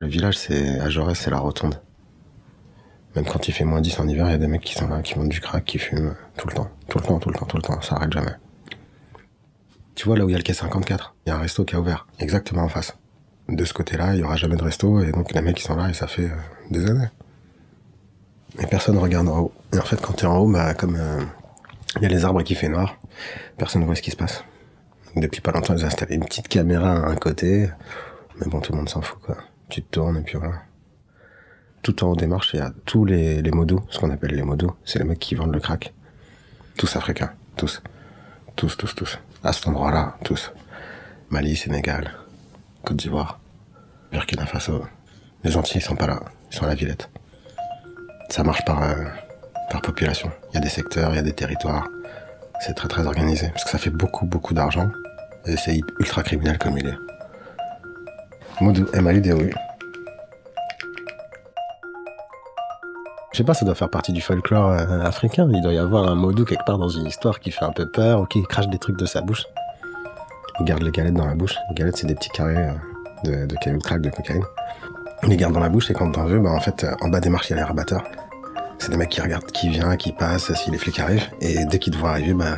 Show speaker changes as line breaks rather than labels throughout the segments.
Le village, c'est à Jaurès, c'est la rotonde. Même quand il fait moins 10 en hiver, il y a des mecs qui sont là, qui montent du crack, qui fument tout le temps. Tout le temps, tout le temps, tout le temps. Ça arrête jamais. Tu vois, là où il y a le quai 54, il y a un resto qui a ouvert, exactement en face. De ce côté-là, il y aura jamais de resto, et donc les mecs, ils sont là, et ça fait euh, des années. Et personne regarde en haut. Et en fait, quand t'es en haut, bah, comme euh, il y a les arbres qui fait noir, personne ne voit ce qui se passe. Depuis pas longtemps, ils ont installé une petite caméra à un côté. Mais bon, tout le monde s'en fout, quoi. Tu te tournes, et puis voilà tout en haut des marches, il y a tous les, les modos, ce qu'on appelle les modos. C'est les mecs qui vendent le crack. Tous africains. Tous. Tous, tous, tous. À cet endroit-là, tous. Mali, Sénégal, Côte d'Ivoire, Burkina Faso. Les Antilles, ils sont pas là. Ils sont à la Villette. Ça marche par, euh, par population. Il y a des secteurs, il y a des territoires. C'est très, très organisé. Parce que ça fait beaucoup, beaucoup d'argent. Et c'est ultra criminel comme il est. Modou, Mali, oui. Je sais pas, ça doit faire partie du folklore euh, africain. Il doit y avoir un modou quelque part dans une histoire qui fait un peu peur ou qui crache des trucs de sa bouche. Il garde les galettes dans la bouche. Les galettes, c'est des petits carrés euh, de, de de crack, de cocaïne. Il les garde dans la bouche et quand t'en veux, bah, en fait, euh, en bas des marches, il y a les rabatteurs. C'est des mecs qui regardent qui vient, qui passe, si les flics arrivent. Et dès qu'ils te voient arriver, bah,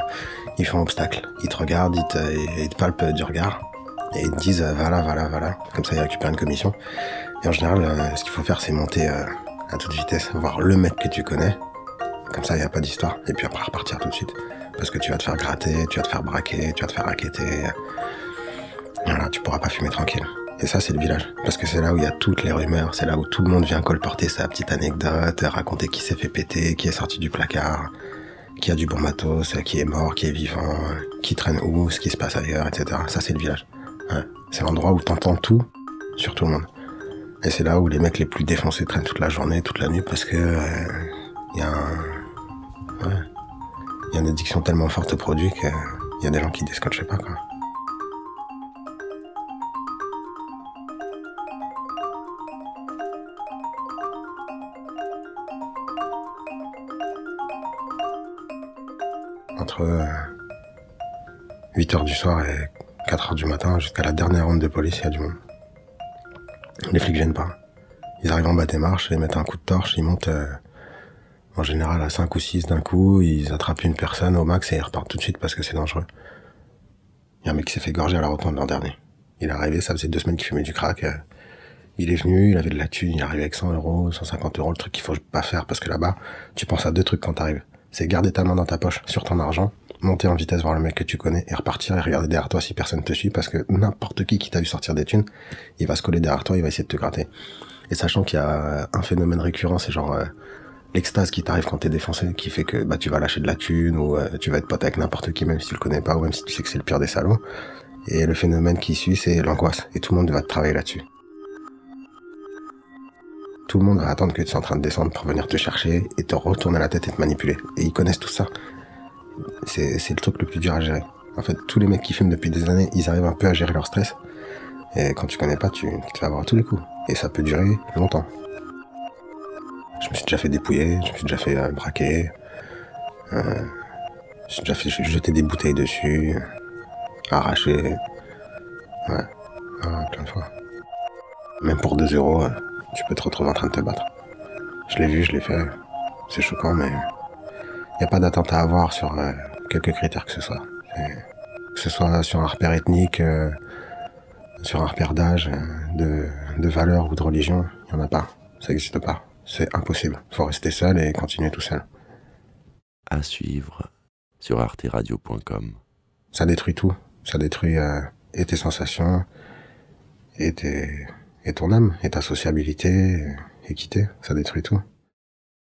ils font obstacle. Ils te regardent, ils te palpent du regard. Et ils te disent, voilà, voilà, voilà. Comme ça, ils récupèrent une commission. Et en général, ce qu'il faut faire, c'est monter à toute vitesse, voir le mec que tu connais. Comme ça, il n'y a pas d'histoire. Et puis après, repartir tout de suite. Parce que tu vas te faire gratter, tu vas te faire braquer, tu vas te faire raqueter. Voilà, tu pourras pas fumer tranquille. Et ça, c'est le village. Parce que c'est là où il y a toutes les rumeurs. C'est là où tout le monde vient colporter sa petite anecdote, raconter qui s'est fait péter, qui est sorti du placard, qui a du bon matos, qui est mort, qui est vivant, qui traîne où, ce qui se passe ailleurs, etc. Ça, c'est le village. C'est l'endroit où t'entends tout sur tout le monde. Et c'est là où les mecs les plus défoncés traînent toute la journée, toute la nuit, parce que il euh, y a un, ouais, y a une addiction tellement forte au produit qu'il y a des gens qui je pas quoi. Entre 8h du soir et 4h du matin, jusqu'à la dernière ronde de police, il y a du monde. Les flics viennent pas. Ils arrivent en bas des marches, ils mettent un coup de torche, ils montent euh, en général à 5 ou 6 d'un coup, ils attrapent une personne au max et ils repartent tout de suite parce que c'est dangereux. Il y a un mec qui s'est fait gorger à la rotonde l'an dernier. Il est arrivé, ça faisait deux semaines qu'il fumait du crack. Euh, il est venu, il avait de la thune, il est avec 100 euros, 150 euros, le truc qu'il faut pas faire parce que là-bas, tu penses à deux trucs quand t'arrives. C'est garder ta main dans ta poche sur ton argent monter en vitesse voir le mec que tu connais et repartir et regarder derrière toi si personne te suit parce que n'importe qui qui t'a vu sortir des thunes, il va se coller derrière toi, il va essayer de te gratter. Et sachant qu'il y a un phénomène récurrent, c'est genre euh, l'extase qui t'arrive quand t'es défoncé, qui fait que bah tu vas lâcher de la thune ou euh, tu vas être pote avec n'importe qui même si tu le connais pas ou même si tu sais que c'est le pire des salauds. Et le phénomène qui suit, c'est l'angoisse. Et tout le monde va te travailler là-dessus. Tout le monde va attendre que tu sois en train de descendre pour venir te chercher et te retourner la tête et te manipuler. Et ils connaissent tout ça c'est le truc le plus dur à gérer. En fait, tous les mecs qui fument depuis des années, ils arrivent un peu à gérer leur stress. Et quand tu connais pas, tu, tu vas avoir tous les coups. Et ça peut durer longtemps. Je me suis déjà fait dépouiller, je me suis déjà fait euh, braquer. Euh, j'ai déjà fait jeter des bouteilles dessus, arracher. Ouais, plein de fois. Même pour 2 euros, euh, tu peux te retrouver en train de te battre. Je l'ai vu, je l'ai fait. C'est choquant, mais il n'y a pas d'attente à avoir sur quelques critères que ce soit. Que ce soit sur un repère ethnique, euh, sur un repère d'âge, euh, de, de valeur ou de religion, il n'y en a pas. Ça n'existe pas. C'est impossible. Il faut rester seul et continuer tout seul.
À suivre sur arteradio.com.
Ça détruit tout. Ça détruit et tes sensations, et, tes, et ton âme, et ta sociabilité, et quitter. Ça détruit tout.